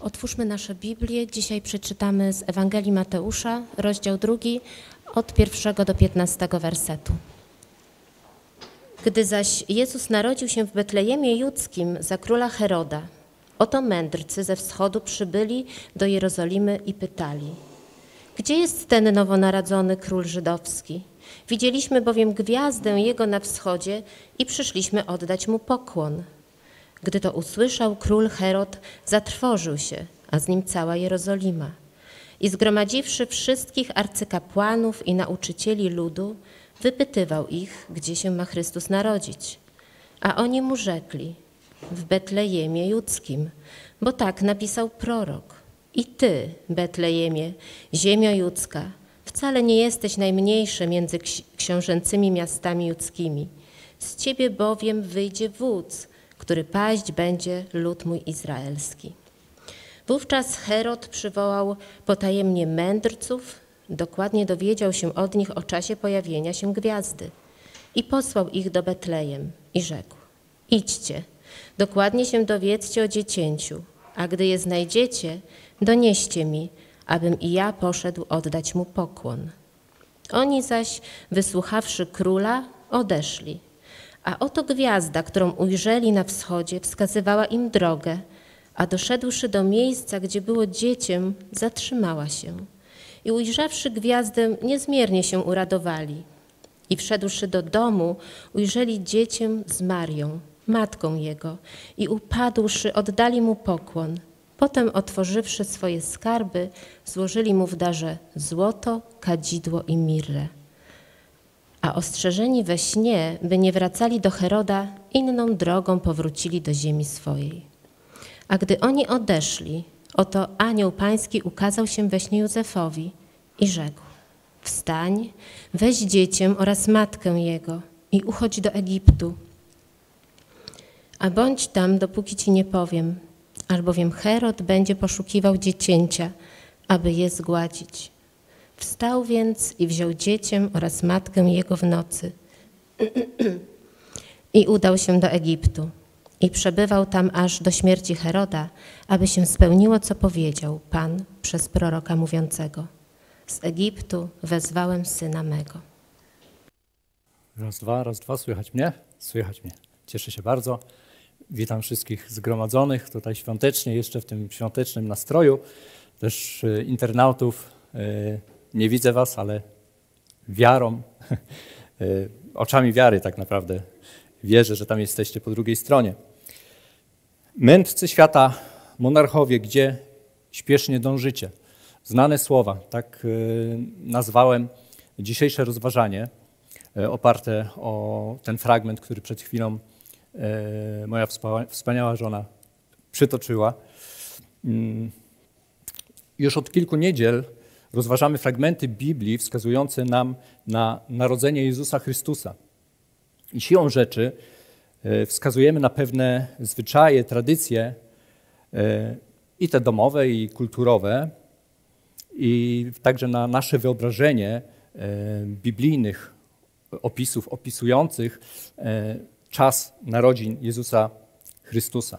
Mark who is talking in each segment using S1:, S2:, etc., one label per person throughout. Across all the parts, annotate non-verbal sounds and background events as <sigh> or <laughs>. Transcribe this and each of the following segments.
S1: Otwórzmy nasze Biblię. Dzisiaj przeczytamy z Ewangelii Mateusza, rozdział drugi, od pierwszego do piętnastego wersetu. Gdy zaś Jezus narodził się w Betlejemie Judzkim za króla Heroda, oto mędrcy ze wschodu przybyli do Jerozolimy i pytali: Gdzie jest ten nowonarodzony król żydowski? Widzieliśmy bowiem gwiazdę jego na wschodzie i przyszliśmy oddać mu pokłon. Gdy to usłyszał, król Herod zatrwożył się, a z nim cała Jerozolima. I zgromadziwszy wszystkich arcykapłanów i nauczycieli ludu, wypytywał ich, gdzie się ma Chrystus narodzić. A oni mu rzekli, w Betlejemie Judzkim, bo tak napisał prorok. I ty, Betlejemie, ziemio judzka, wcale nie jesteś najmniejszy między książęcymi miastami judzkimi. Z ciebie bowiem wyjdzie wódz, który paść będzie lud mój izraelski. Wówczas Herod przywołał potajemnie mędrców, dokładnie dowiedział się od nich o czasie pojawienia się gwiazdy i posłał ich do Betlejem i rzekł: Idźcie, dokładnie się dowiedzcie o dziecięciu, a gdy je znajdziecie, donieście mi, abym i ja poszedł oddać mu pokłon. Oni zaś, wysłuchawszy króla, odeszli. A oto gwiazda, którą ujrzeli na wschodzie, wskazywała im drogę, a doszedłszy do miejsca, gdzie było dzieciem, zatrzymała się. I ujrzawszy gwiazdę, niezmiernie się uradowali. I wszedłszy do domu, ujrzeli dzieciem z Marią, matką jego, i upadłszy, oddali mu pokłon. Potem, otworzywszy swoje skarby, złożyli mu w darze złoto, kadzidło i mirrę a ostrzeżeni we śnie, by nie wracali do Heroda, inną drogą powrócili do ziemi swojej. A gdy oni odeszli, oto anioł pański ukazał się we śnie Józefowi i rzekł: Wstań, weź dziecię oraz matkę jego i uchodź do Egiptu. A bądź tam, dopóki ci nie powiem, albowiem Herod będzie poszukiwał dziecięcia, aby je zgładzić. Wstał więc i wziął dziecię oraz matkę jego w nocy <clears throat> i udał się do Egiptu. I przebywał tam aż do śmierci Heroda, aby się spełniło, co powiedział Pan przez proroka mówiącego. Z Egiptu wezwałem syna mego.
S2: Raz, dwa, raz, dwa. Słychać mnie? Słychać mnie. Cieszę się bardzo. Witam wszystkich zgromadzonych tutaj świątecznie, jeszcze w tym świątecznym nastroju. Też e, internautów e, nie widzę was, ale wiarą, <laughs> e, oczami wiary tak naprawdę wierzę, że tam jesteście po drugiej stronie. Mędrcy świata, monarchowie, gdzie śpiesznie dążycie. Znane słowa, tak e, nazwałem dzisiejsze rozważanie, e, oparte o ten fragment, który przed chwilą moja wspaniała żona przytoczyła. Mm, już od kilku niedziel rozważamy fragmenty Biblii wskazujące nam na narodzenie Jezusa Chrystusa. I siłą rzeczy e, wskazujemy na pewne zwyczaje, tradycje, e, i te domowe, i kulturowe, i także na nasze wyobrażenie e, biblijnych opisów opisujących czas narodzin Jezusa Chrystusa.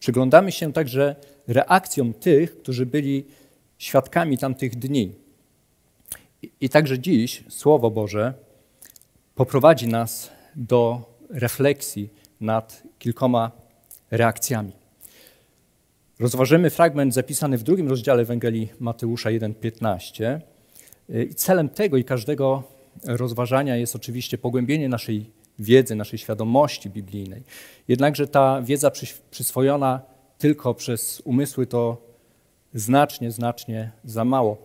S2: Przyglądamy się także reakcjom tych, którzy byli świadkami tamtych dni. I, także dziś Słowo Boże poprowadzi nas do refleksji nad kilkoma reakcjami. Rozważymy fragment zapisany w drugim rozdziale Ewangelii Mateusza 1:15. I celem tego i każdego rozważania jest oczywiście pogłębienie naszej wiedzy, naszej świadomości biblijnej. Jednakże ta wiedza przyswojona tylko przez umysły to znacznie, znacznie za mało.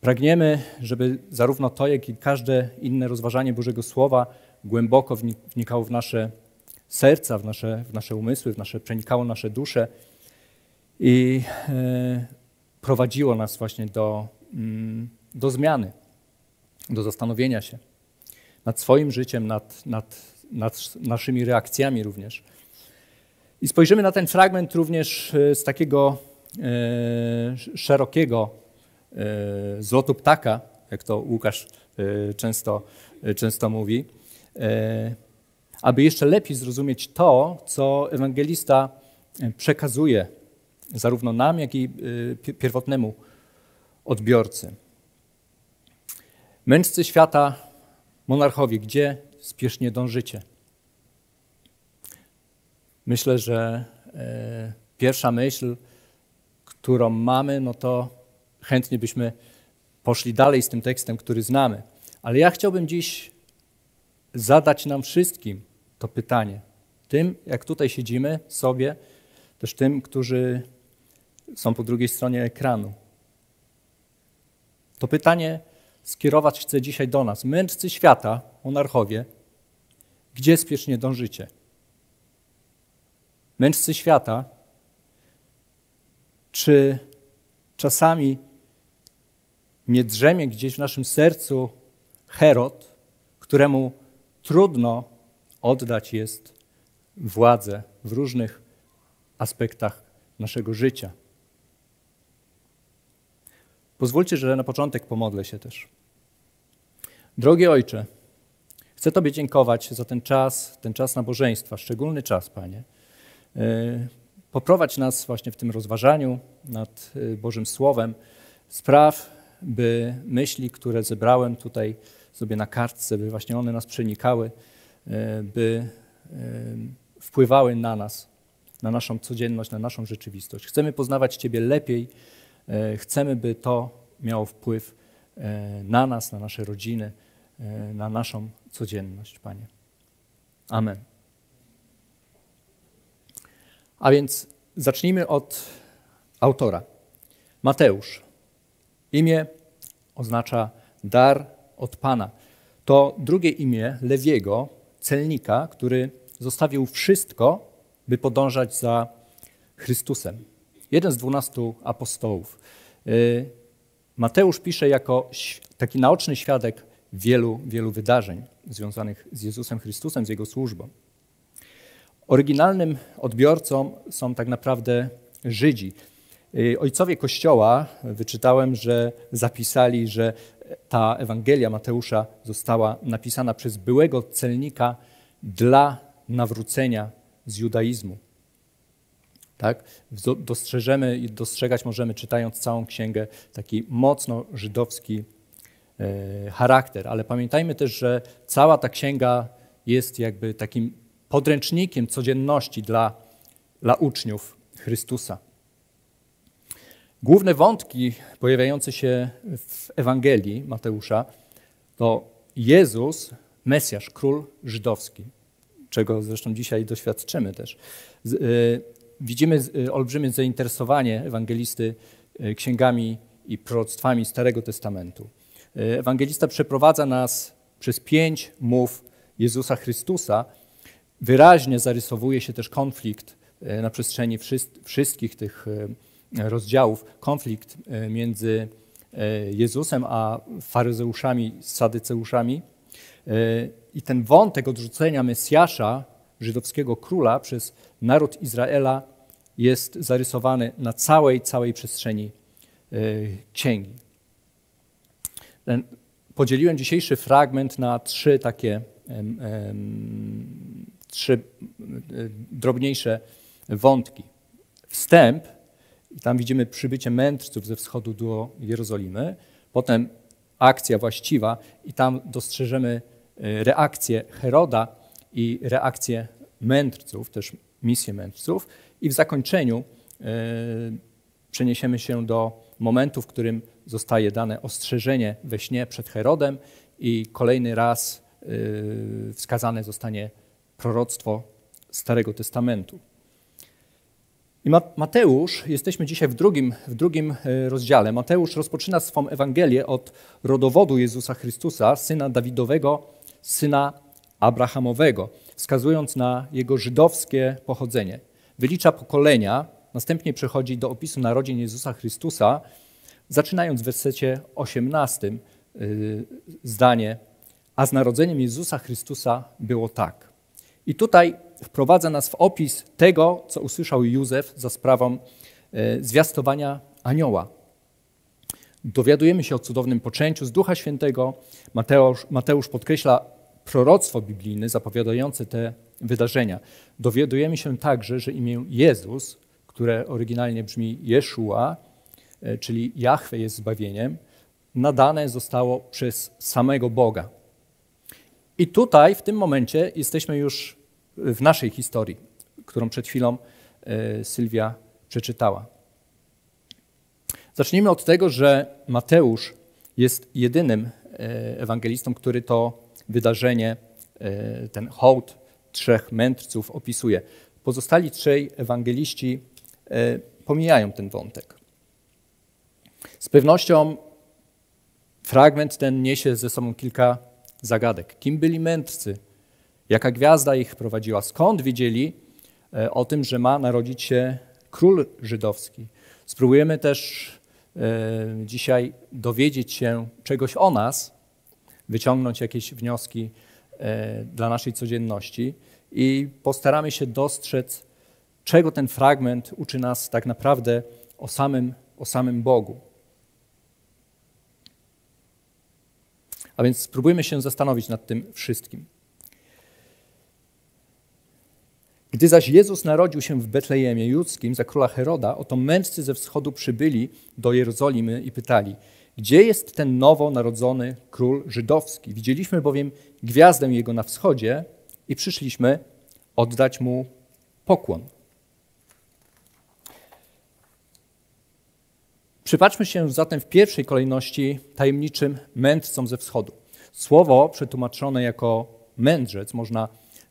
S2: Pragniemy, żeby zarówno to, jak i każde inne rozważanie Bożego Słowa głęboko wnikało w nasze serca, w nasze, w nasze umysły, w nasze, przenikało nasze dusze i e, prowadziło nas właśnie do, mm, do zmiany, do zastanowienia się nad swoim życiem, nad, nad, nad naszymi reakcjami również. I spojrzymy na ten fragment również e, z takiego szerokiego e, zlotu ptaka, jak to Łukasz e, często, często mówi, aby jeszcze lepiej zrozumieć to, co ewangelista przekazuje zarówno nam, jak i pierwotnemu odbiorcy. Mędrcy świata, monarchowie, gdzie spiesznie dążycie? Myślę, że e, pierwsza myśl, którą mamy, no to chętnie byśmy poszli dalej z tym tekstem, który znamy. Ale ja chciałbym dziś zadać nam wszystkim to pytanie. Tym, jak tutaj siedzimy sobie, też tym, którzy są po drugiej stronie ekranu. To pytanie skierować chcę dzisiaj do nas. Mędrcy świata, monarchowie, gdzie spiesznie dążycie? Mędrcy świata, czy czasami nie drzemie gdzieś w naszym sercu Herod, któremu trudno oddać jest władzę w różnych aspektach naszego życia? Pozwólcie, że na początek pomodlę się też. Drogi Ojcze, chcę Tobie dziękować za ten czas, ten czas nabożeństwa, szczególny czas, Panie. Poprowadź nas właśnie w tym rozważaniu nad e, Bożym Słowem. Spraw, by myśli, które zebrałem tutaj sobie na kartce, by właśnie one nas przenikały, e, by wpływały na nas, na naszą codzienność, na naszą rzeczywistość. Chcemy poznawać Ciebie lepiej, chcemy, by to miało wpływ na nas, na nasze rodziny, na naszą codzienność, Panie. Amen. A więc zacznijmy od autora. Mateusz. Imię oznacza dar od Pana. To drugie imię Lewiego, celnika, który zostawił wszystko, by podążać za Chrystusem. Jeden z dwunastu apostołów. Y, Mateusz pisze jako taki naoczny świadek wielu, wielu wydarzeń związanych z Jezusem Chrystusem, z Jego służbą. Oryginalnym odbiorcą są tak naprawdę Żydzi. Y, ojcowie Kościoła, wyczytałem, że zapisali, że ta Ewangelia Mateusza została napisana przez byłego celnika dla nawrócenia z judaizmu. Tak? Dostrzeżemy i dostrzegać możemy, czytając całą księgę, taki mocno żydowski e, charakter. Ale pamiętajmy też, że cała ta księga jest jakby takim podręcznikiem codzienności dla, dla uczniów Chrystusa. Główne wątki pojawiające się w Ewangelii Mateusza to Jezus, Mesjasz, król żydowski, czego zresztą dzisiaj doświadczymy też. E, widzimy e, olbrzymie zainteresowanie ewangelisty e, księgami i proroctwami Starego Testamentu. Ewangelista przeprowadza nas przez pięć mów Jezusa Chrystusa, Wyraźnie zarysowuje się też konflikt e, na przestrzeni wszystkich tych e, rozdziałów, konflikt e, między Jezusem a faryzeuszami, sadyceuszami. I ten wątek odrzucenia Mesjasza, żydowskiego króla, przez naród Izraela jest zarysowany na całej, całej przestrzeni księgi. Podzieliłem dzisiejszy fragment na trzy takie trzy e, drobniejsze wątki. Wstęp, tam widzimy przybycie mędrców ze wschodu do Jerozolimy, potem akcja właściwa i tam dostrzeżemy e, reakcję Heroda i reakcję mędrców, też misję mędrców i w zakończeniu e, przeniesiemy się do momentu, w którym zostaje dane ostrzeżenie we śnie przed Herodem i kolejny raz wskazane zostanie proroctwo Starego Testamentu. I Mateusz, jesteśmy dzisiaj w drugim, w drugim e, rozdziale. Mateusz rozpoczyna swą Ewangelię od rodowodu Jezusa Chrystusa, syna Dawidowego, syna Abrahamowego, wskazując na jego żydowskie pochodzenie. Wylicza pokolenia, następnie przechodzi do opisu narodzin Jezusa Chrystusa, zaczynając w wersecie 18 e, zdanie, a z narodzeniem Jezusa Chrystusa było tak. I tutaj wprowadza nas w opis tego, co usłyszał Józef za sprawą e, zwiastowania anioła. Dowiadujemy się o cudownym poczęciu z Ducha Świętego. Mateusz, Mateusz podkreśla proroctwo biblijne zapowiadające te wydarzenia. Dowiadujemy się także, że imię Jezus, które oryginalnie brzmi Jeszua, e, czyli Jahwe jest zbawieniem, nadane zostało przez samego Boga. I tutaj, w tym momencie, jesteśmy już w naszej historii, którą przed chwilą e, Sylwia przeczytała. Zacznijmy od tego, że Mateusz jest jedynym e, ewangelistą, który to wydarzenie, e, ten hołd trzech mędrców opisuje. Pozostali trzej ewangeliści pomijają ten wątek. Z pewnością fragment ten niesie ze sobą kilka zagadek. Kim byli mędrcy? Jaka gwiazda ich prowadziła? Skąd wiedzieli e, o tym, że ma narodzić się król żydowski? Spróbujemy też e, dzisiaj dowiedzieć się czegoś o nas, wyciągnąć jakieś wnioski e, dla naszej codzienności i postaramy się dostrzec, czego ten fragment uczy nas tak naprawdę o samym, o samym Bogu. A więc spróbujmy się zastanowić nad tym wszystkim. Gdy zaś Jezus narodził się w Betlejemie Judzkim za króla Heroda, oto mędrcy ze wschodu przybyli do Jerozolimy i pytali, gdzie jest ten nowo narodzony król żydowski? Widzieliśmy bowiem gwiazdę jego na wschodzie i przyszliśmy oddać mu pokłon. Przypatrzmy się zatem w pierwszej kolejności tajemniczym mędrcom ze wschodu. Słowo przetłumaczone jako mędrzec można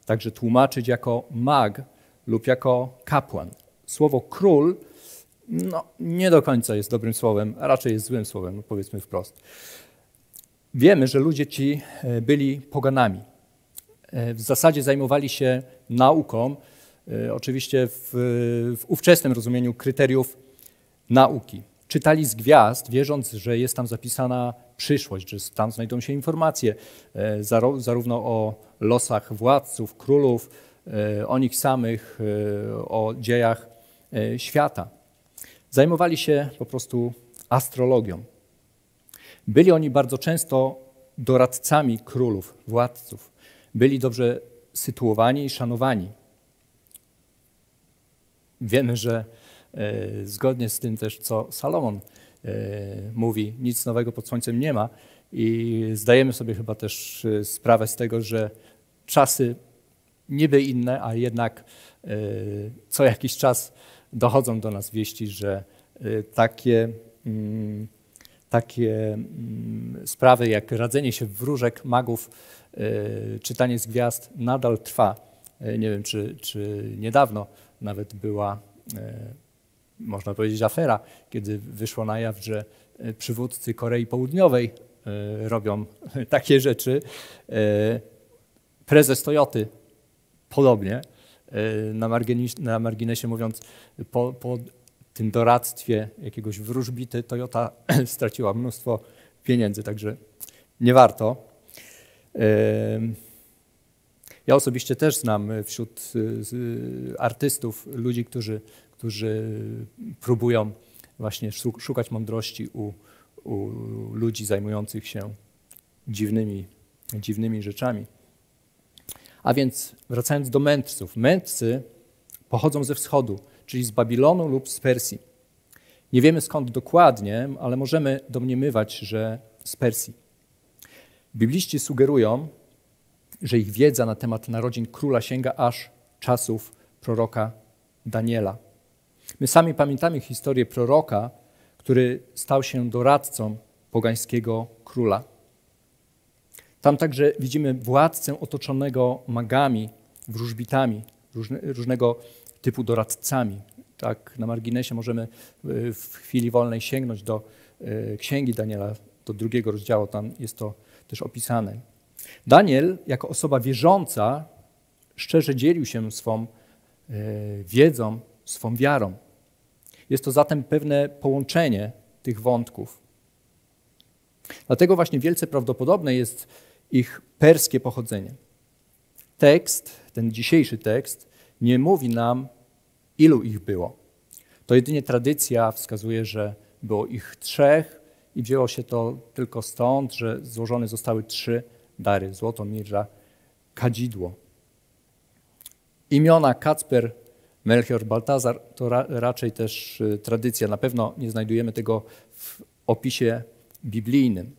S2: także tłumaczyć jako mag lub jako kapłan. Słowo król no, nie do końca jest dobrym słowem, a raczej jest złym słowem, powiedzmy wprost. Wiemy, że ludzie ci e, byli poganami. E, w zasadzie zajmowali się nauką, e, oczywiście w, w ówczesnym rozumieniu kryteriów nauki czytali z gwiazd, wierząc, że jest tam zapisana przyszłość, że tam znajdą się informacje e, zarówno o losach władców, królów, e, o nich samych, e, o dziejach świata. Zajmowali się po prostu astrologią. Byli oni bardzo często doradcami królów, władców. Byli dobrze sytuowani i szanowani. Wiemy, że zgodnie z tym też, co Salomon e, mówi, nic nowego pod słońcem nie ma i zdajemy sobie chyba też e, sprawę z tego, że czasy niby inne, a jednak co jakiś czas dochodzą do nas wieści, że takie, mm, takie mm, sprawy jak radzenie się wróżek magów, czytanie z gwiazd nadal trwa. Nie wiem, czy, czy niedawno nawet była można powiedzieć, afera, kiedy wyszło na jaw, że e, przywódcy Korei Południowej e, robią <laughs> takie rzeczy. E, prezes Toyoty podobnie, na marginesie, na marginesie mówiąc, po, po tym doradztwie jakiegoś wróżbity Toyota <clears throat> straciła mnóstwo pieniędzy, także nie warto. Ja osobiście też znam wśród artystów ludzi, którzy którzy próbują właśnie szukać mądrości u, u ludzi zajmujących się dziwnymi, dziwnymi rzeczami. A więc wracając do mędrców. Mędrcy pochodzą ze wschodu, czyli z Babilonu lub z Persji. Nie wiemy skąd dokładnie, ale możemy domniemywać, że z Persji. Bibliści sugerują, że ich wiedza na temat narodzin króla sięga aż czasów proroka Daniela. My sami pamiętamy historię proroka, który stał się doradcą pogańskiego króla. Tam także widzimy władcę otoczonego magami, wróżbitami, różne, różnego typu doradcami. Tak, na marginesie możemy e, w chwili wolnej sięgnąć do e, księgi Daniela, do drugiego rozdziału, tam jest to też opisane. Daniel, jako osoba wierząca, szczerze dzielił się swą e, wiedzą swą wiarą. Jest to zatem pewne połączenie tych wątków. Dlatego właśnie wielce prawdopodobne jest ich perskie pochodzenie. Tekst, ten dzisiejszy tekst, nie mówi nam, ilu ich było. To jedynie tradycja wskazuje, że było ich trzech i wzięło się to tylko stąd, że złożone zostały trzy dary: złoto, mirra, kadzidło. Imiona Kacper, Melchior Baltazar to ra, raczej też y, tradycja. Na pewno nie znajdujemy tego w opisie biblijnym.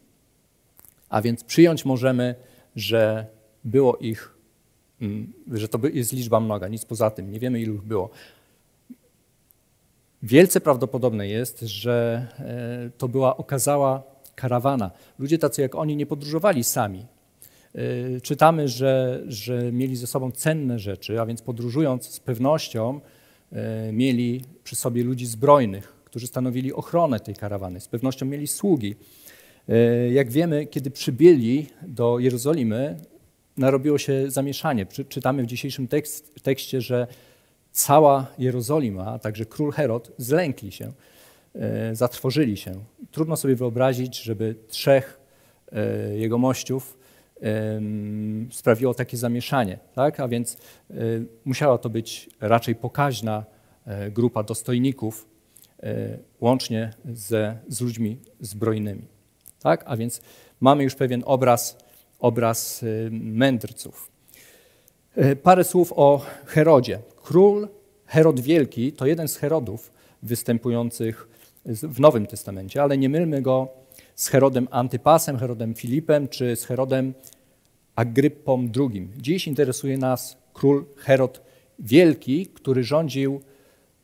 S2: A więc przyjąć możemy, że było ich, mm, że to jest liczba mnoga, nic poza tym. Nie wiemy, ilu ich było. Wielce prawdopodobne jest, że e, to była okazała karawana. Ludzie tacy jak oni nie podróżowali sami. E, czytamy, że, że mieli ze sobą cenne rzeczy, a więc podróżując z pewnością e, mieli przy sobie ludzi zbrojnych, którzy stanowili ochronę tej karawany. Z pewnością mieli sługi. Jak wiemy, kiedy przybyli do Jerozolimy, narobiło się zamieszanie. Czytamy w dzisiejszym tekst, tekście, że cała Jerozolima, a także król Herod zlękli się, zatrwożyli się. Trudno sobie wyobrazić, żeby trzech e, jego mościów sprawiło takie zamieszanie. Tak? A więc e, musiała to być raczej pokaźna grupa dostojników, łącznie ze, z ludźmi zbrojnymi. Tak? A więc mamy już pewien obraz, obraz mędrców. Parę słów o Herodzie. Król Herod Wielki to jeden z Herodów występujących w Nowym Testamencie, ale nie mylmy go z Herodem Antypasem, Herodem Filipem czy z Herodem Agryppą II. Dziś interesuje nas król Herod Wielki, który rządził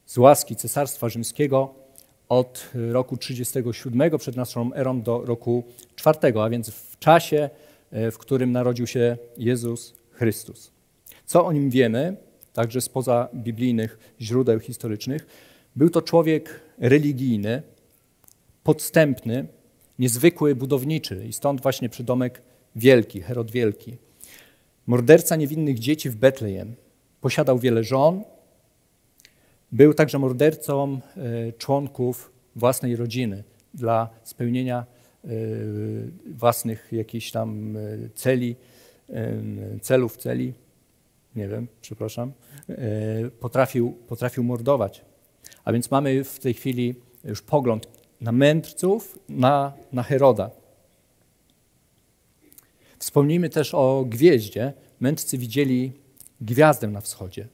S2: z łaski Cesarstwa Rzymskiego od roku 37 przed naszą erą do roku 4, a więc w czasie, e, w którym narodził się Jezus Chrystus. Co o nim wiemy? także spoza biblijnych źródeł historycznych. Był to człowiek religijny, podstępny, niezwykły budowniczy i stąd właśnie przydomek Wielki, Herod Wielki. Morderca niewinnych dzieci w Betlejem. Posiadał wiele żon. Był także mordercą e, członków własnej rodziny dla spełnienia e, własnych jakichś tam e, celi, celów, celi nie wiem, przepraszam, potrafił, potrafił mordować. A więc mamy w tej chwili już pogląd na mędrców, na, na Heroda. Wspomnijmy też o gwieździe. Mędrcy widzieli gwiazdę na wschodzie,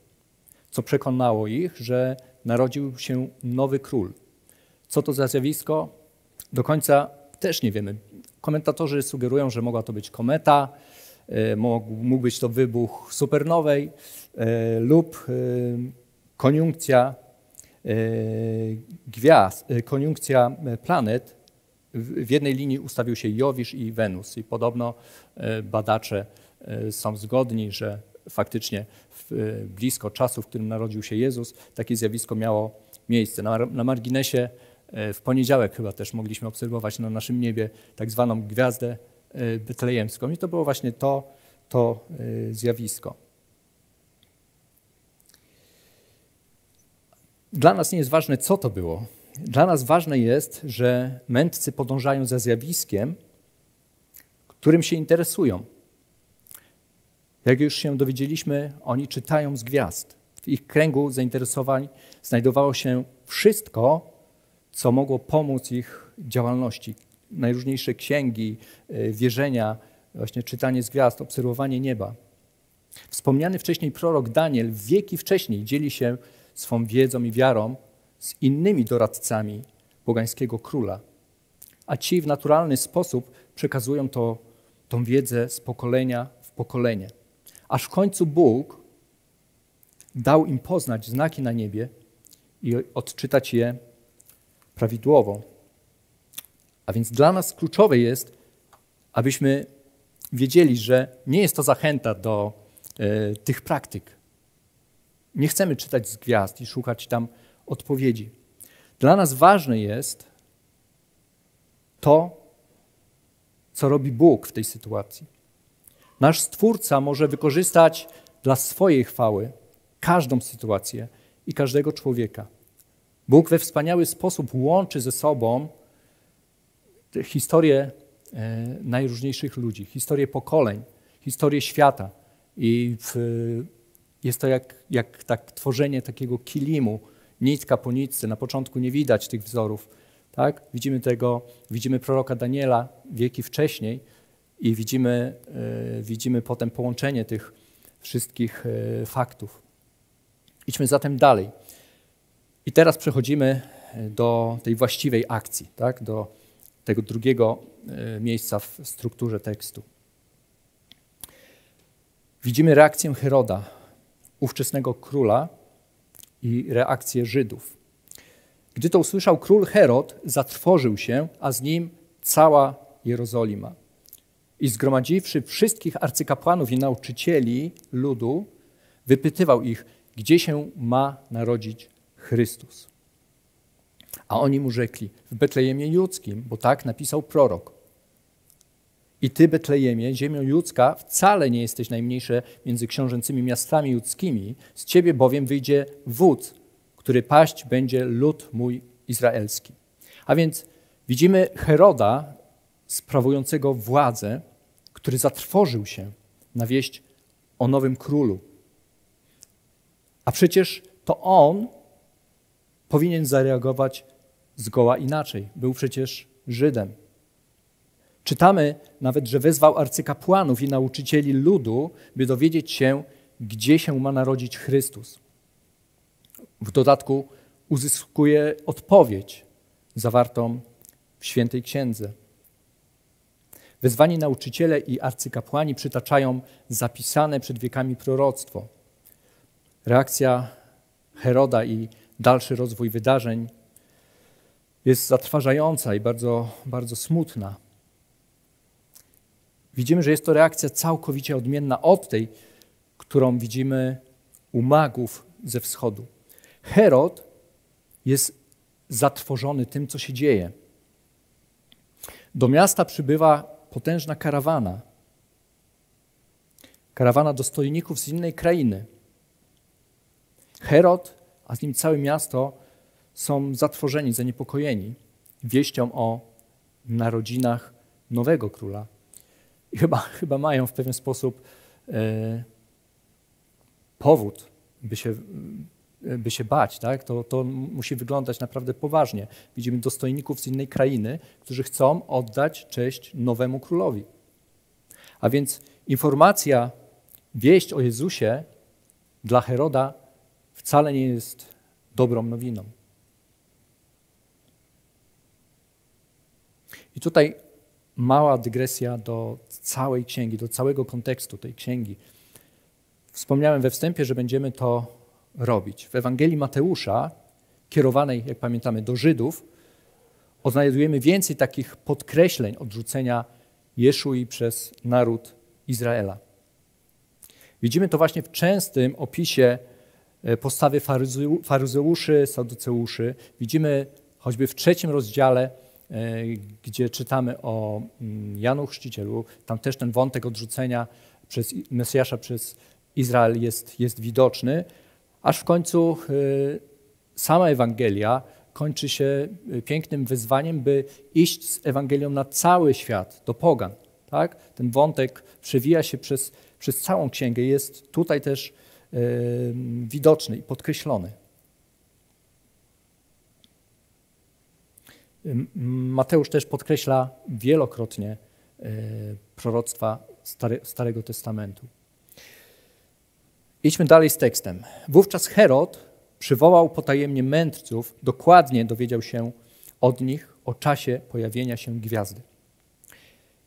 S2: co przekonało ich, że narodził się nowy król. Co to za zjawisko? Do końca też nie wiemy. Komentatorzy sugerują, że mogła to być kometa, E, mógł być to wybuch supernowej e, lub e, koniunkcja gwiazd, koniunkcja planet. W jednej linii ustawił się Jowisz i Wenus i podobno badacze są zgodni, że faktycznie blisko czasu, w którym narodził się Jezus, takie zjawisko miało miejsce. Na, marginesie w poniedziałek chyba też mogliśmy obserwować na naszym niebie tak zwaną gwiazdę E, betlejemską. I to było właśnie to, to e, zjawisko. Dla nas nie jest ważne, co to było. Dla nas ważne jest, że mędrcy podążają za zjawiskiem, którym się interesują. Jak już się dowiedzieliśmy, oni czytają z gwiazd. W ich kręgu zainteresowań znajdowało się wszystko, co mogło pomóc ich działalności najróżniejsze księgi, e, wierzenia, właśnie czytanie z gwiazd, obserwowanie nieba. Wspomniany wcześniej prorok Daniel wieki wcześniej dzieli się swą wiedzą i wiarą z innymi doradcami pogańskiego króla, a ci w naturalny sposób przekazują to, tą wiedzę z pokolenia w pokolenie. Aż w końcu Bóg dał im poznać znaki na niebie i odczytać je prawidłowo. A więc dla nas kluczowe jest, abyśmy wiedzieli, że nie jest to zachęta do e, tych praktyk. Nie chcemy czytać z gwiazd i szukać tam odpowiedzi. Dla nas ważne jest to, co robi Bóg w tej sytuacji. Nasz Stwórca może wykorzystać dla swojej chwały każdą sytuację i każdego człowieka. Bóg we wspaniały sposób łączy ze sobą historię e, najróżniejszych ludzi, historię pokoleń, historię świata. I w, jest to jak, jak tak tworzenie takiego kilimu, nitka po nitce. Na początku nie widać tych wzorów. Tak? Widzimy tego, widzimy proroka Daniela wieki wcześniej i widzimy, e, widzimy potem połączenie tych wszystkich e, faktów. Idźmy zatem dalej. I teraz przechodzimy do tej właściwej akcji, tak? do tego drugiego e, miejsca w strukturze tekstu. Widzimy reakcję Heroda, ówczesnego króla, i reakcję Żydów. Gdy to usłyszał król Herod, zatrwożył się, a z nim cała Jerozolima. I zgromadziwszy wszystkich arcykapłanów i nauczycieli ludu, wypytywał ich, gdzie się ma narodzić Chrystus. A oni mu rzekli, w Betlejemie Judzkim, bo tak napisał prorok. I ty, Betlejemie, ziemią judzka, wcale nie jesteś najmniejsze między książęcymi miastami judzkimi, z ciebie bowiem wyjdzie wódz, który paść będzie lud mój izraelski. A więc widzimy Heroda sprawującego władzę, który zatrwożył się na wieść o nowym królu. A przecież to on powinien zareagować zgoła inaczej. Był przecież Żydem. Czytamy nawet, że wezwał arcykapłanów i nauczycieli ludu, by dowiedzieć się, gdzie się ma narodzić Chrystus. W dodatku uzyskuje odpowiedź zawartą w świętej księdze. Wezwani nauczyciele i arcykapłani przytaczają zapisane przed wiekami proroctwo. Reakcja Heroda i dalszy rozwój wydarzeń jest zatrważająca i bardzo, bardzo smutna. Widzimy, że jest to reakcja całkowicie odmienna od tej, którą widzimy u magów ze wschodu. Herod jest zatrwożony tym, co się dzieje. Do miasta przybywa potężna karawana. Karawana dostojników z innej krainy. Herod, a z nim całe miasto są zatrwożeni, zaniepokojeni wieścią o narodzinach nowego króla, i chyba, chyba mają w pewien sposób e, powód, by się, by się bać. Tak? To, to musi wyglądać naprawdę poważnie. Widzimy dostojników z innej krainy, którzy chcą oddać cześć nowemu królowi. A więc informacja, wieść o Jezusie dla Heroda wcale nie jest dobrą nowiną. I tutaj mała dygresja do całej księgi, do całego kontekstu tej księgi. Wspomniałem we wstępie, że będziemy to robić. W Ewangelii Mateusza, kierowanej, jak pamiętamy, do Żydów, odnajdujemy więcej takich podkreśleń odrzucenia Jeszui przez naród Izraela. Widzimy to właśnie w częstym opisie e, postawy faryzeuszy, saduceuszy. Widzimy choćby w trzecim rozdziale gdzie czytamy o mm, Janu Chrzcicielu, tam też ten wątek odrzucenia przez Mesjasza przez Izrael jest, jest widoczny, aż w końcu e, sama Ewangelia kończy się e, pięknym wyzwaniem, by iść z Ewangelią na cały świat, do pogan. Tak? Ten wątek przewija się przez, przez całą księgę, jest tutaj też widoczny i podkreślony. Mateusz też podkreśla wielokrotnie e, proroctwa Starego Testamentu. Idźmy dalej z tekstem. Wówczas Herod przywołał potajemnie mędrców, dokładnie dowiedział się od nich o czasie pojawienia się gwiazdy.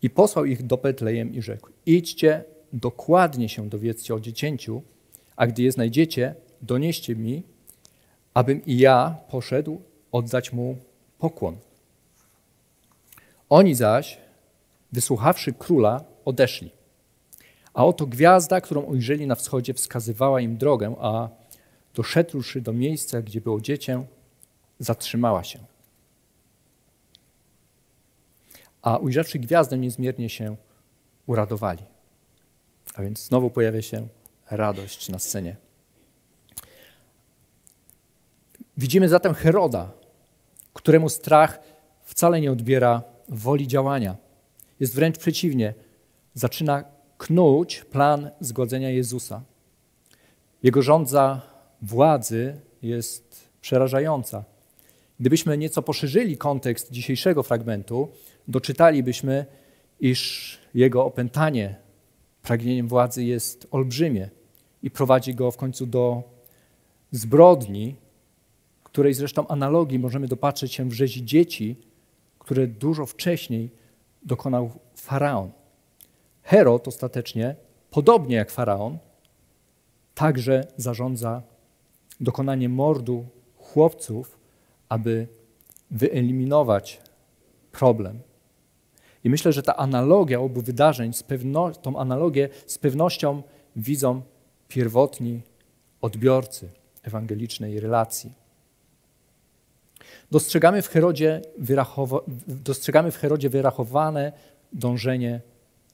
S2: I posłał ich do Betlejem i rzekł: Idźcie, dokładnie się dowiedzcie o dziecięciu, a gdy je znajdziecie, donieście mi, abym i ja poszedł oddać mu pokłon. Oni zaś, wysłuchawszy króla, odeszli. A oto gwiazda, którą ujrzeli na wschodzie, wskazywała im drogę, a doszedłszy do miejsca, gdzie było dziecię, zatrzymała się. A ujrzawszy gwiazdę, niezmiernie się uradowali. A więc znowu pojawia się radość na scenie. Widzimy zatem Heroda, któremu strach wcale nie odbiera woli działania. Jest wręcz przeciwnie. Zaczyna knuć plan zgładzenia Jezusa. Jego rządza władzy jest przerażająca. Gdybyśmy nieco poszerzyli kontekst dzisiejszego fragmentu, doczytalibyśmy, iż jego opętanie pragnieniem władzy jest olbrzymie i prowadzi go w końcu do zbrodni, której zresztą analogii możemy dopatrzeć się w rzezi dzieci, które dużo wcześniej dokonał faraon. Herod ostatecznie, podobnie jak faraon, także zarządza dokonanie mordu chłopców, aby wyeliminować problem. I myślę, że ta analogia obu wydarzeń, z pewno, tą analogię z pewnością widzą pierwotni odbiorcy ewangelicznej relacji. Dostrzegamy w Herodzie, dostrzegamy w Herodzie wyrachowane dążenie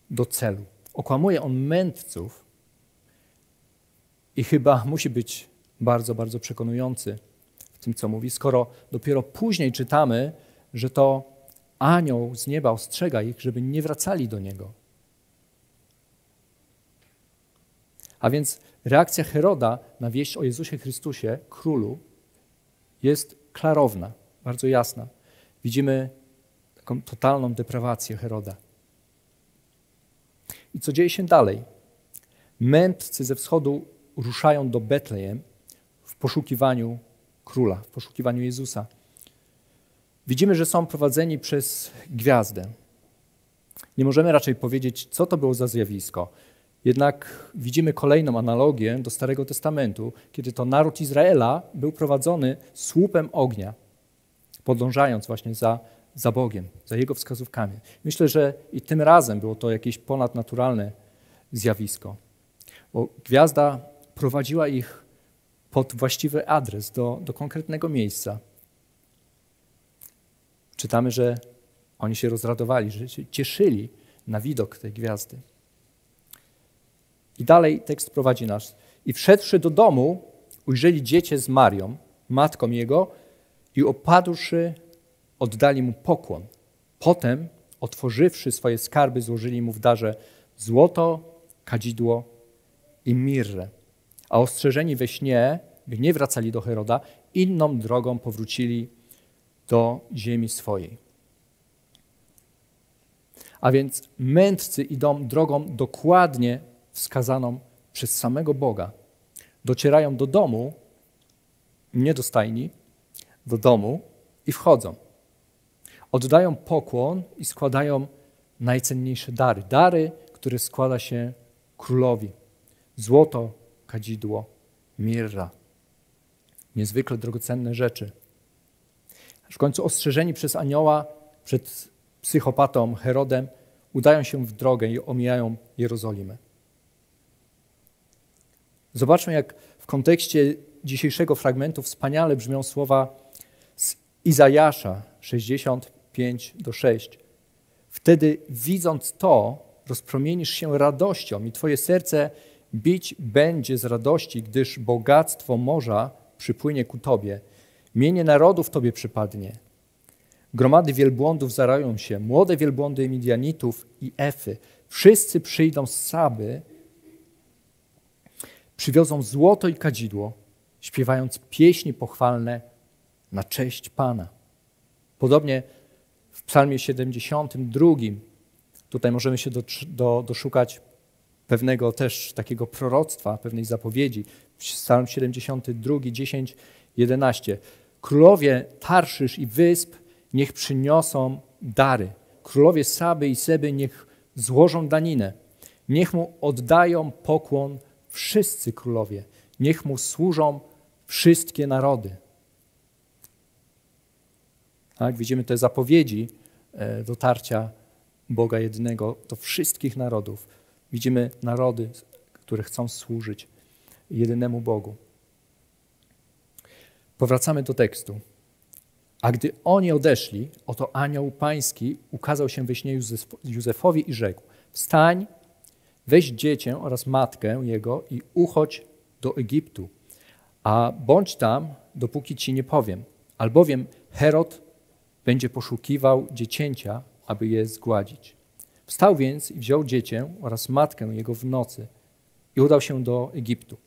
S2: do celu. Okłamuje on mędrców i chyba musi być bardzo, bardzo przekonujący w tym, co mówi, skoro dopiero później czytamy, że to anioł z nieba ostrzega ich, żeby nie wracali do niego. A więc reakcja Heroda na wieść o Jezusie Chrystusie, królu, jest klarowna, bardzo jasna. Widzimy taką totalną deprawację Heroda. I co dzieje się dalej? Mędrcy ze wschodu ruszają do Betlejem w poszukiwaniu króla, w poszukiwaniu Jezusa. Widzimy, że są prowadzeni przez gwiazdę. Nie możemy raczej powiedzieć, co to było za zjawisko. Jednak widzimy kolejną analogię do Starego Testamentu, kiedy to naród Izraela był prowadzony słupem ognia, podążając właśnie za, za Bogiem, za Jego wskazówkami. Myślę, że i tym razem było to jakieś ponadnaturalne zjawisko, bo gwiazda prowadziła ich pod właściwy adres, do, do konkretnego miejsca. Czytamy, że oni się rozradowali, że się cieszyli na widok tej gwiazdy. I dalej tekst prowadzi nas. I wszedłszy do domu, ujrzeli dziecię z Marią, matką jego, i opadłszy, oddali mu pokłon. Potem, otworzywszy swoje skarby, złożyli mu w darze złoto, kadzidło i mirrę. A ostrzeżeni we śnie, by nie wracali do Heroda, inną drogą powrócili do ziemi swojej. A więc mędrcy idą drogą dokładnie wskazaną przez samego Boga. Docierają do domu, nie do stajni, do domu i wchodzą. Oddają pokłon i składają najcenniejsze dary. Dary, które składa się królowi. Złoto, kadzidło, mirra. Niezwykle drogocenne rzeczy. W końcu ostrzeżeni przez anioła przed psychopatą Herodem udają się w drogę i omijają Jerozolimę. Zobaczmy, jak w kontekście dzisiejszego fragmentu wspaniale brzmią słowa Izajasza 65 do 6. Wtedy widząc to, rozpromienisz się radością i twoje serce bić będzie z radości, gdyż bogactwo morza przypłynie ku tobie. Mienie narodów tobie przypadnie. Gromady wielbłądów zarają się, młode wielbłądy Midianitów i Efy. Wszyscy przyjdą z Saby przywiozą złoto i kadzidło, śpiewając pieśni pochwalne na cześć Pana. Podobnie w Psalmie 72, tutaj możemy się do, do, doszukać pewnego też takiego proroctwa, pewnej zapowiedzi. Psalm 72, 10, 11. Królowie Tarszysz i wysp niech przyniosą dary. Królowie Saby i Seby niech złożą daninę. Niech mu oddają pokłon wszyscy królowie. Niech mu służą wszystkie narody. Tak, widzimy te zapowiedzi e, dotarcia Boga jednego do wszystkich narodów. Widzimy narody, które chcą służyć jedynemu Bogu. Powracamy do tekstu. A gdy oni odeszli, oto anioł pański ukazał się we śnie Józefowi i rzekł: Wstań, weź dziecię oraz matkę jego i uchodź do Egiptu, a bądź tam, dopóki ci nie powiem, albowiem Herod będzie poszukiwał dziecięcia, aby je zgładzić. Wstał więc i wziął dziecię oraz matkę jego w nocy i udał się do Egiptu.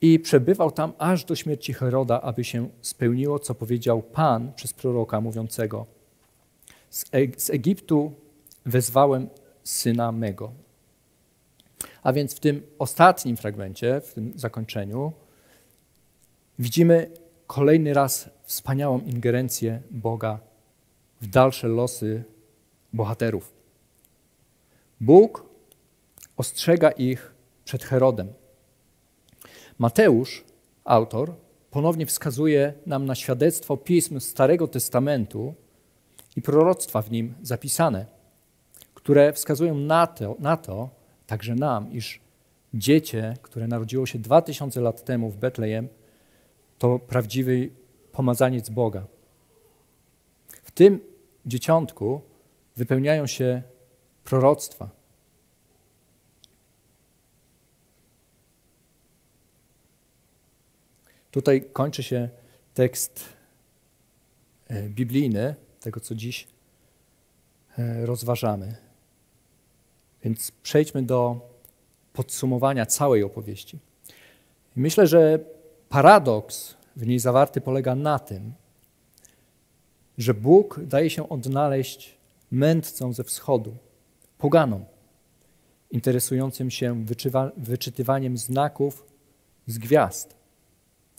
S2: I przebywał tam aż do śmierci Heroda, aby się spełniło, co powiedział Pan przez proroka mówiącego: Z Egiptu wezwałem syna mego. A więc w tym ostatnim fragmencie, w tym zakończeniu, widzimy kolejny raz wspaniałą ingerencję Boga w dalsze losy bohaterów. Bóg ostrzega ich przed Herodem. Mateusz, autor, ponownie wskazuje nam na świadectwo pism Starego Testamentu i proroctwa w nim zapisane, które wskazują na to, na to także nam, iż dziecię, które narodziło się 2000 lat temu w Betlejem, to prawdziwy pomazaniec Boga. W tym dzieciątku wypełniają się proroctwa. Tutaj kończy się tekst e, biblijny, tego co dziś e, rozważamy. Więc przejdźmy do podsumowania całej opowieści. Myślę, że paradoks w niej zawarty polega na tym, że Bóg daje się odnaleźć mędrcom ze wschodu, poganom, interesującym się wyczytywaniem znaków z gwiazd.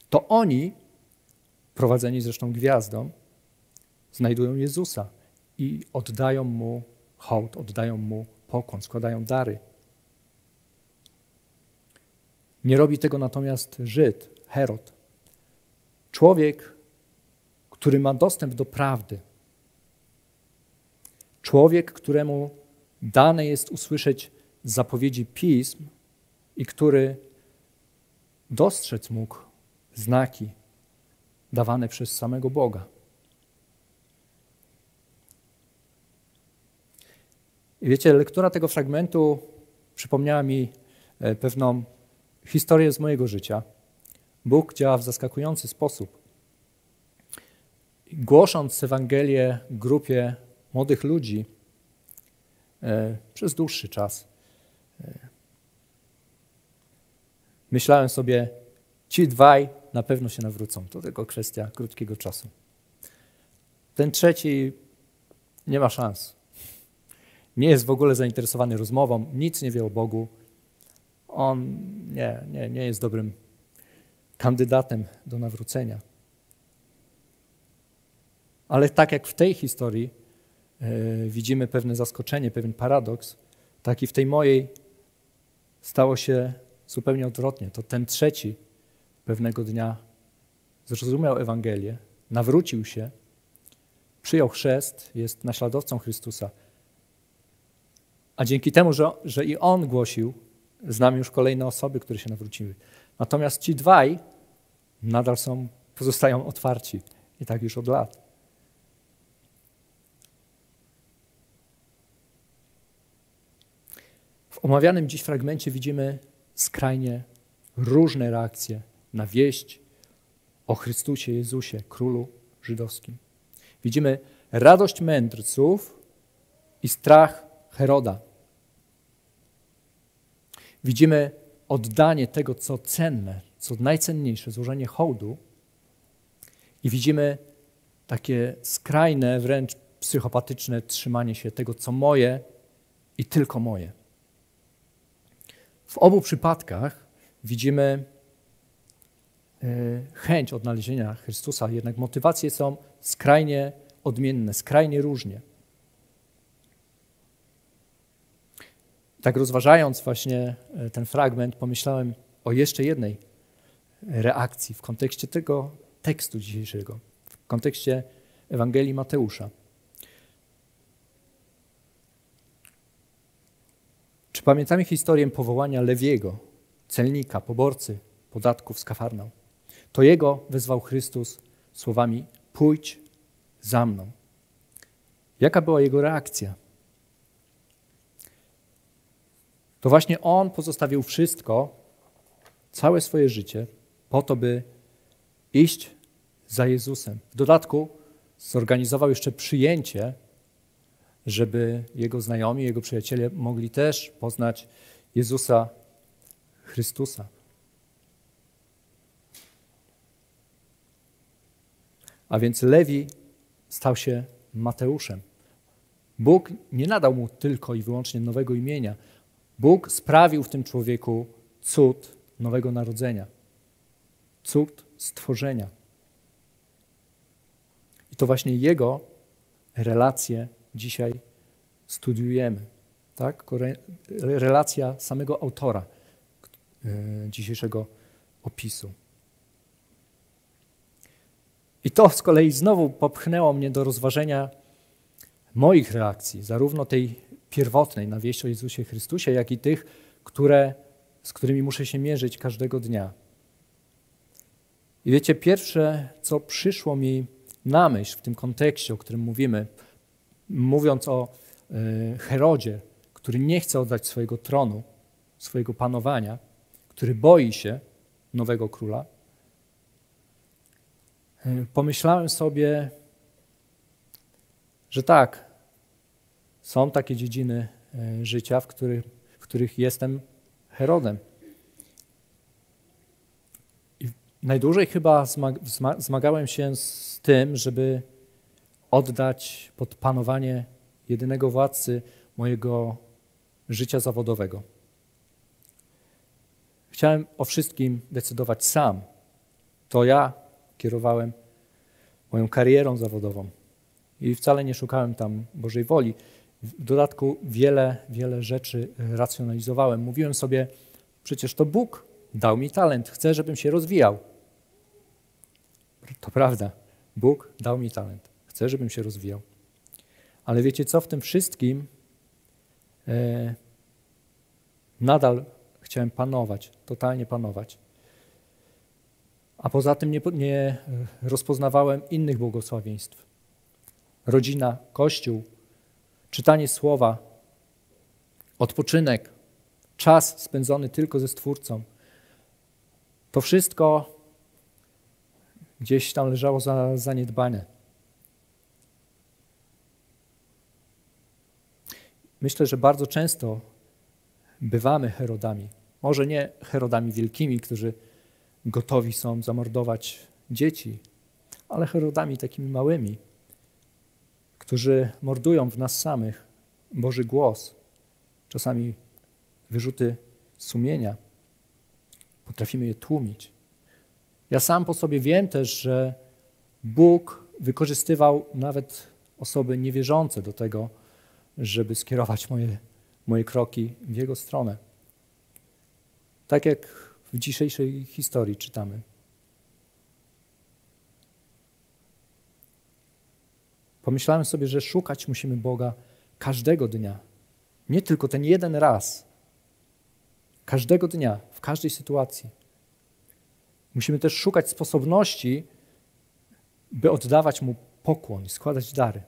S2: To oni, prowadzeni zresztą gwiazdą, znajdują Jezusa i oddają mu hołd, oddają mu pokłon, składają dary. Nie robi tego natomiast Żyd, Herod. Człowiek, który ma dostęp do prawdy. Człowiek, któremu dane jest usłyszeć zapowiedzi pism i który dostrzec mógł znaki dawane przez samego Boga. I wiecie, lektura tego fragmentu przypomniała mi e, pewną historię z mojego życia. Bóg działa w zaskakujący sposób. Głosząc Ewangelię grupie młodych ludzi e, przez dłuższy czas, e, myślałem sobie, ci dwaj na pewno się nawrócą. To tylko kwestia krótkiego czasu. Ten trzeci nie ma szans. Nie jest w ogóle zainteresowany rozmową, nic nie wie o Bogu. On nie, nie, nie jest dobrym kandydatem do nawrócenia. Ale tak jak w tej historii yy, widzimy pewne zaskoczenie, pewien paradoks, tak i w tej mojej stało się zupełnie odwrotnie. To ten trzeci pewnego dnia zrozumiał Ewangelię, nawrócił się, przyjął chrzest, jest naśladowcą Chrystusa. A dzięki temu, że, że i on głosił, znam już kolejne osoby, które się nawróciły. Natomiast ci dwaj nadal są, pozostają otwarci i tak już od lat. W omawianym dziś fragmencie widzimy skrajnie różne reakcje na wieść o Chrystusie Jezusie, królu żydowskim. Widzimy radość mędrców i strach Heroda. Widzimy oddanie tego, co cenne, co najcenniejsze, złożenie hołdu i widzimy takie skrajne, wręcz psychopatyczne trzymanie się tego, co moje i tylko moje. W obu przypadkach widzimy e, chęć odnalezienia Chrystusa, jednak motywacje są skrajnie odmienne, skrajnie różnie. Tak rozważając właśnie e, ten fragment, pomyślałem o jeszcze jednej reakcji w kontekście tego tekstu dzisiejszego, w kontekście Ewangelii Mateusza. Czy pamiętamy historię powołania Lewiego, celnika, poborcy podatków z Kafarnał? To jego wezwał Chrystus słowami: Pójdź za mną. Jaka była jego reakcja? To właśnie on pozostawił wszystko, całe swoje życie, po to, by iść za Jezusem. W dodatku zorganizował jeszcze przyjęcie, żeby jego znajomi, jego przyjaciele mogli też poznać Jezusa Chrystusa. A więc Lewi stał się Mateuszem. Bóg nie nadał mu tylko i wyłącznie nowego imienia, Bóg sprawił w tym człowieku cud nowego narodzenia. Cud stworzenia. I to właśnie Jego relacje dzisiaj studiujemy. Tak? Relacja samego autora e, dzisiejszego opisu. I to z kolei znowu popchnęło mnie do rozważenia moich reakcji, zarówno tej pierwotnej na wieść o Jezusie Chrystusie, jak i tych, które, z którymi muszę się mierzyć każdego dnia. I wiecie, pierwsze, co przyszło mi na myśl w tym kontekście, o którym mówimy, mówiąc o e, Herodzie, który nie chce oddać swojego tronu, swojego panowania, który boi się nowego króla, e, pomyślałem sobie, że tak, są takie dziedziny e, życia, w których, w których jestem Herodem. I najdłużej chyba zmagałem się z tym, żeby oddać pod panowanie jedynego władcy mojego życia zawodowego. Chciałem o wszystkim decydować sam. To ja kierowałem moją karierą zawodową i wcale nie szukałem tam Bożej woli. W dodatku wiele, wiele rzeczy racjonalizowałem. Mówiłem sobie, przecież to Bóg dał mi talent, chce, żebym się rozwijał. To prawda, Bóg dał mi talent, chce, żebym się rozwijał. Ale wiecie co, w tym wszystkim e, nadal chciałem panować, totalnie panować. A poza tym nie, nie rozpoznawałem innych błogosławieństw. Rodzina, kościół, czytanie słowa, odpoczynek, czas spędzony tylko ze Stwórcą. To wszystko gdzieś tam leżało za, zaniedbane. Myślę, że bardzo często bywamy Herodami. Może nie Herodami wielkimi, którzy gotowi są zamordować dzieci, ale Herodami takimi małymi, którzy mordują w nas samych Boży głos, czasami wyrzuty sumienia. Potrafimy je tłumić. Ja sam po sobie wiem też, że Bóg wykorzystywał nawet osoby niewierzące do tego, żeby skierować moje, moje kroki w Jego stronę. Tak jak w dzisiejszej historii czytamy. Pomyślałem sobie, że szukać musimy Boga każdego dnia. Nie tylko ten jeden raz. Każdego dnia, w każdej sytuacji. Musimy też szukać sposobności, by oddawać Mu pokłon składać dary.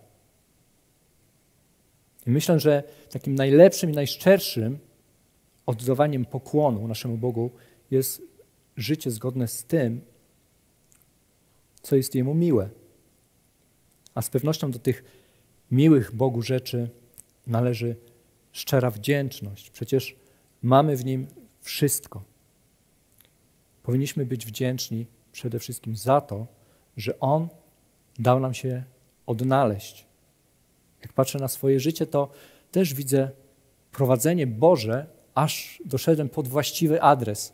S2: I myślę, że takim najlepszym i najszczerszym oddawaniem pokłonu naszemu Bogu jest życie zgodne z tym, co jest Jemu miłe. A z pewnością do tych miłych Bogu rzeczy należy szczera wdzięczność. Przecież mamy w Nim wszystko. Powinniśmy być wdzięczni przede wszystkim za to, że On dał nam się odnaleźć. Jak patrzę na swoje życie, to też widzę prowadzenie Boże, aż doszedłem pod właściwy adres,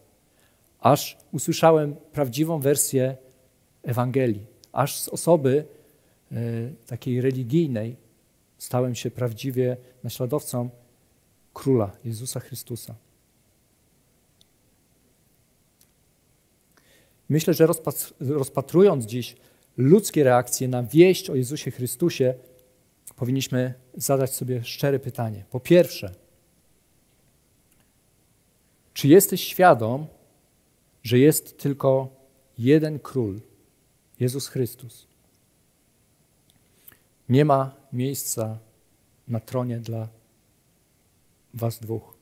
S2: aż usłyszałem prawdziwą wersję Ewangelii, aż z osoby, E, takiej religijnej stałem się prawdziwie naśladowcą króla Jezusa Chrystusa. Myślę, że rozpatrując dziś ludzkie reakcje na wieść o Jezusie Chrystusie, powinniśmy zadać sobie szczere pytanie. Po pierwsze, czy jesteś świadom, że jest tylko jeden król, Jezus Chrystus? Nie ma miejsca na tronie dla Was dwóch.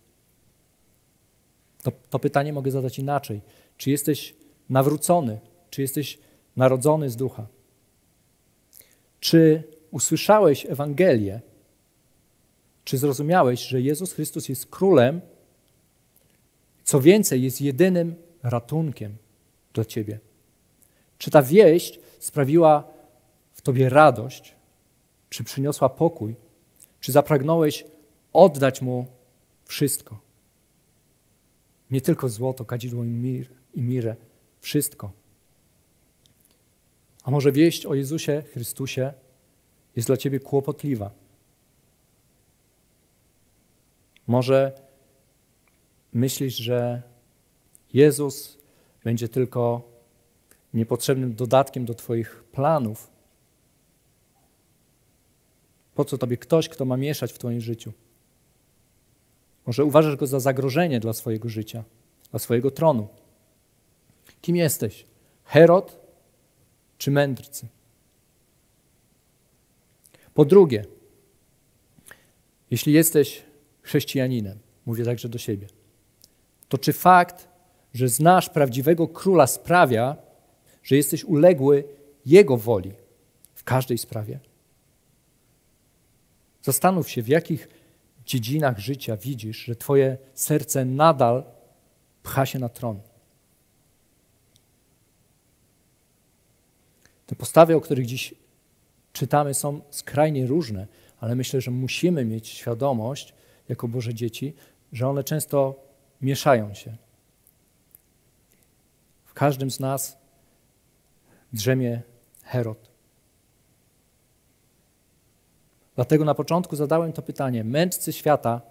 S2: To, to pytanie mogę zadać inaczej. Czy jesteś nawrócony? Czy jesteś narodzony z ducha? Czy usłyszałeś Ewangelię? Czy zrozumiałeś, że Jezus Chrystus jest królem? Co więcej, jest jedynym ratunkiem dla ciebie. Czy ta wieść sprawiła w tobie radość? Czy przyniosła pokój? Czy zapragnąłeś oddać Mu wszystko? Nie tylko złoto, kadzidło i, i mirę, wszystko. A może wieść o Jezusie Chrystusie jest dla ciebie kłopotliwa? Może myślisz, że Jezus będzie tylko niepotrzebnym dodatkiem do Twoich planów? Po co Tobie ktoś, kto ma mieszać w Twoim życiu? Może uważasz go za zagrożenie dla swojego życia, dla swojego tronu. Kim jesteś? Herod czy mędrcy? Po drugie, jeśli jesteś chrześcijaninem, mówię także do siebie, to czy fakt, że znasz prawdziwego króla sprawia, że jesteś uległy jego woli w każdej sprawie? Zastanów się, w jakich dziedzinach życia widzisz, że Twoje serce nadal pcha się na tron. Te postawy, o których dziś czytamy, są skrajnie różne, ale myślę, że musimy mieć świadomość, jako Boże dzieci, że one często mieszają się. W każdym z nas drzemie Herod. Dlatego na początku zadałem to pytanie: mędrcy świata,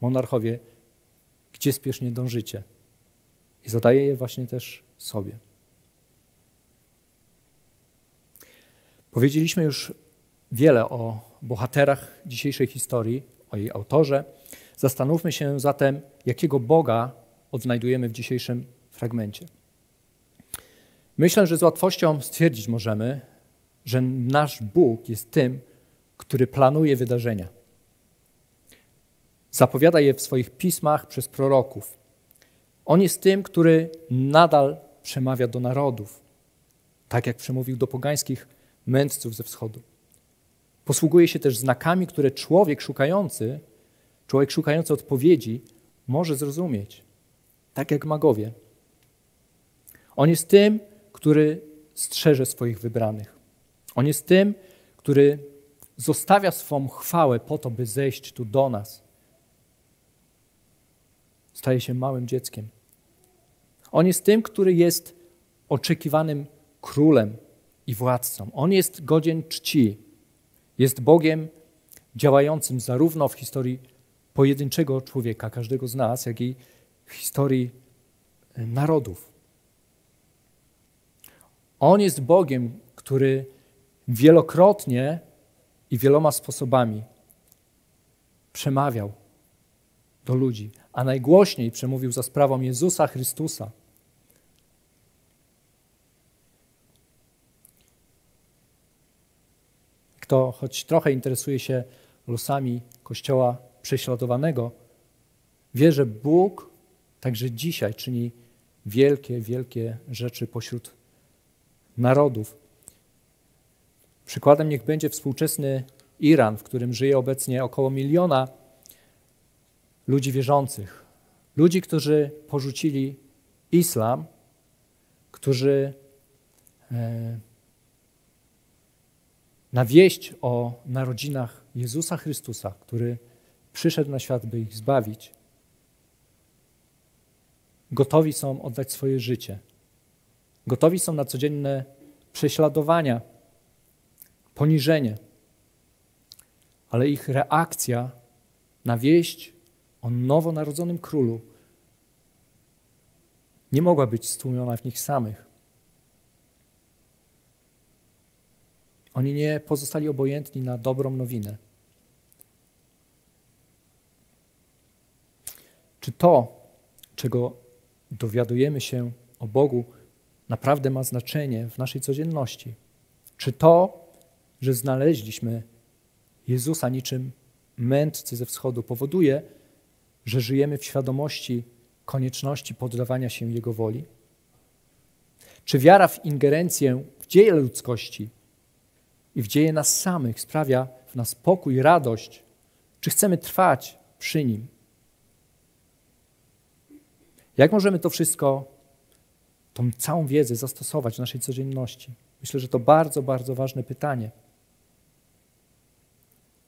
S2: monarchowie, gdzie spiesznie dążycie? I zadaję je właśnie też sobie. Powiedzieliśmy już wiele o bohaterach dzisiejszej historii, o jej autorze. Zastanówmy się zatem, jakiego Boga odnajdujemy w dzisiejszym fragmencie. Myślę, że z łatwością stwierdzić możemy, że nasz Bóg jest tym, który planuje wydarzenia. Zapowiada je w swoich pismach przez proroków. On jest tym, który nadal przemawia do narodów, tak jak przemówił do pogańskich mędrców ze wschodu. Posługuje się też znakami, które człowiek szukający, człowiek szukający odpowiedzi może zrozumieć, tak jak magowie. On jest tym, który strzeże swoich wybranych. On jest tym, który zostawia swą chwałę po to, by zejść tu do nas. Staje się małym dzieckiem. On jest tym, który jest oczekiwanym królem i władcą. On jest godzien czci. Jest Bogiem działającym zarówno w historii pojedynczego człowieka, każdego z nas, jak i w historii e, narodów. On jest Bogiem, który wielokrotnie i wieloma sposobami przemawiał do ludzi, a najgłośniej przemówił za sprawą Jezusa Chrystusa. Kto choć trochę interesuje się losami Kościoła prześladowanego, wie, że Bóg także dzisiaj czyni wielkie, wielkie rzeczy pośród narodów. Przykładem niech będzie współczesny Iran, w którym żyje obecnie około miliona ludzi wierzących. Ludzi, którzy porzucili islam, którzy e, na wieść o narodzinach Jezusa Chrystusa, który przyszedł na świat, by ich zbawić, gotowi są oddać swoje życie. Gotowi są na codzienne prześladowania, poniżenie. Ale ich reakcja na wieść o nowonarodzonym królu nie mogła być stłumiona w nich samych. Oni nie pozostali obojętni na dobrą nowinę. Czy to, czego dowiadujemy się o Bogu, naprawdę ma znaczenie w naszej codzienności? Czy to, że znaleźliśmy Jezusa niczym mędrcy ze wschodu, powoduje, że żyjemy w świadomości konieczności poddawania się Jego woli? Czy wiara w ingerencję w dzieje ludzkości i w dzieje nas samych sprawia w nas pokój, radość? Czy chcemy trwać przy Nim? Jak możemy to wszystko, tą całą wiedzę zastosować w naszej codzienności? Myślę, że to bardzo, bardzo ważne pytanie.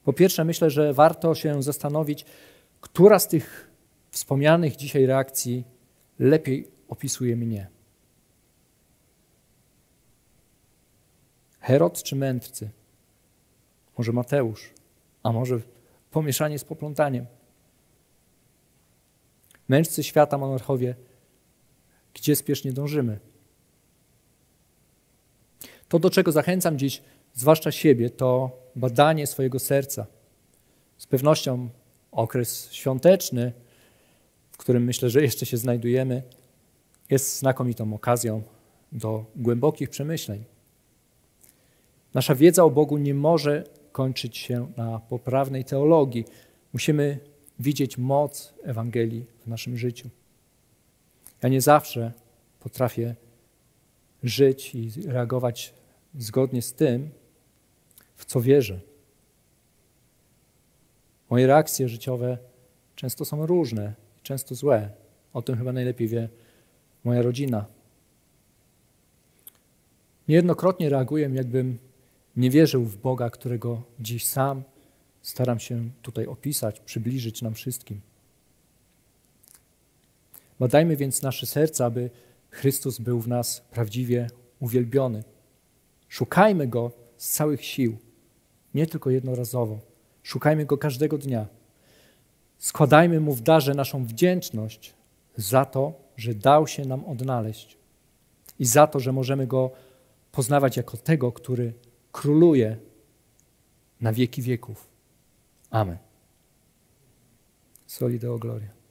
S2: Po pierwsze, myślę, że warto się zastanowić, która z tych wspomnianych dzisiaj reakcji lepiej opisuje mnie. Herod czy mędrcy? Może Mateusz? A może pomieszanie z poplątaniem? Mędrcy świata, monarchowie, gdzie spiesznie dążymy? To, do czego zachęcam dziś, zwłaszcza siebie, to badanie swojego serca. Z pewnością okres świąteczny, w którym myślę, że jeszcze się znajdujemy, jest znakomitą okazją do głębokich przemyśleń. Nasza wiedza o Bogu nie może kończyć się na poprawnej teologii. Musimy widzieć moc Ewangelii w naszym życiu. Ja nie zawsze potrafię żyć i reagować zgodnie z tym, w co wierzę. Moje reakcje życiowe często są różne, często złe. O tym chyba najlepiej wie moja rodzina. Niejednokrotnie reaguję, jakbym nie wierzył w Boga, którego dziś sam staram się tutaj opisać, przybliżyć nam wszystkim. Badajmy więc nasze serca, aby Chrystus był w nas prawdziwie uwielbiony. Szukajmy Go z całych sił, nie tylko jednorazowo. Szukajmy Go każdego dnia. Składajmy Mu w darze naszą wdzięczność za to, że dał się nam odnaleźć i za to, że możemy Go poznawać jako tego, który króluje na wieki wieków. Amen. Soli Deo Gloria.